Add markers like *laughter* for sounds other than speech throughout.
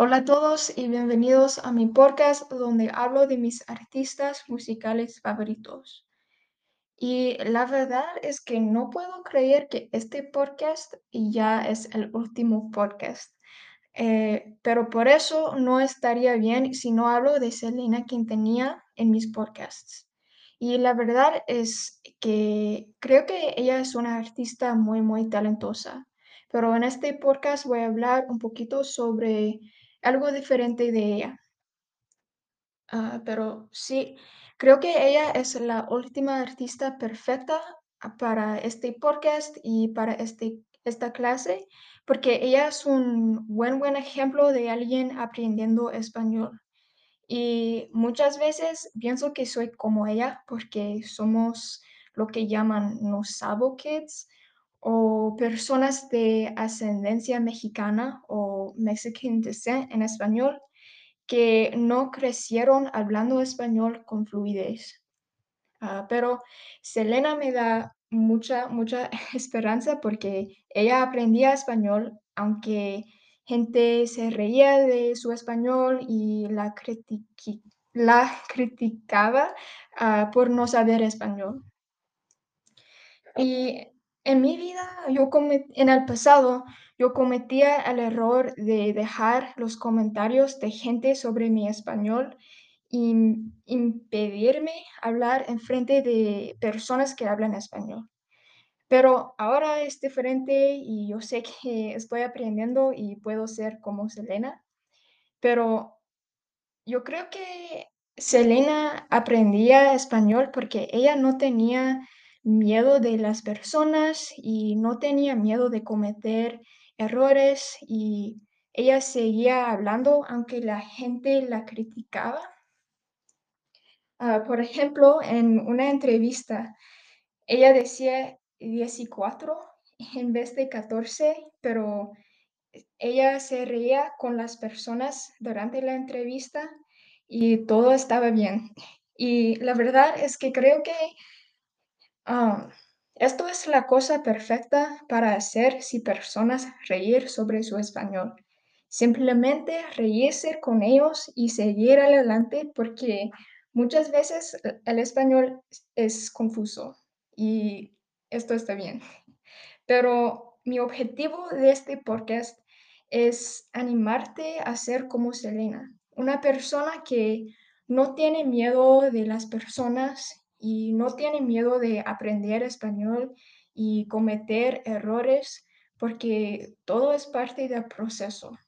Hola a todos y bienvenidos a mi podcast donde hablo de mis artistas musicales favoritos. Y la verdad es que no puedo creer que este podcast ya es el último podcast. Eh, pero por eso no estaría bien si no hablo de Selena Quintanilla en mis podcasts. Y la verdad es que creo que ella es una artista muy, muy talentosa. Pero en este podcast voy a hablar un poquito sobre algo diferente de ella. Ah, pero sí, creo que ella es la última artista perfecta ah, para este podcast y para este, esta clase, porque ella es un buen, buen ejemplo de alguien aprendiendo español. Y muchas veces pienso que soy como ella porque somos lo que llaman Sabo kids o personas de ascendencia mexicana o Mexican descent en español que no crecieron hablando español con fluidez. Ah, pero Selena me da mucha, mucha *laughs* esperanza porque ella aprendía español, aunque gente se reía de su español y la, critiqui- la criticaba, ah, por no saber español. Y en mi vida, yo come en el pasado, yo cometía el error de dejar los comentarios de gente sobre mi español y impedirme hablar en frente de personas que hablan español. Pero ahora es diferente y yo sé que estoy aprendiendo y puedo ser como Selena, pero yo creo que Selena aprendía español porque ella no tenía miedo de las personas y no tenía miedo de cometer errores y ella seguía hablando aunque la gente la criticaba. Ah, por ejemplo, en una entrevista, ella decía 14 en vez de 14, pero ella se reía con las personas durante la entrevista y todo estaba bien. Y la verdad es que creo que ah, esto es la cosa perfecta para hacer si personas reír sobre su español. Simplemente reírse con ellos y seguir adelante porque muchas veces e- el español es confuso y esto está bien. *laughs* Pero mi objetivo de este podcast es animarte a ser como Selena, una persona que no tiene miedo de las personas y no tiene miedo de aprender español y cometer errores porque todo es parte del proceso.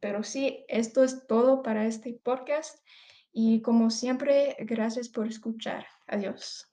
Pero sí, esto es todo para este podcast y como siempre, gracias por escuchar. Adiós.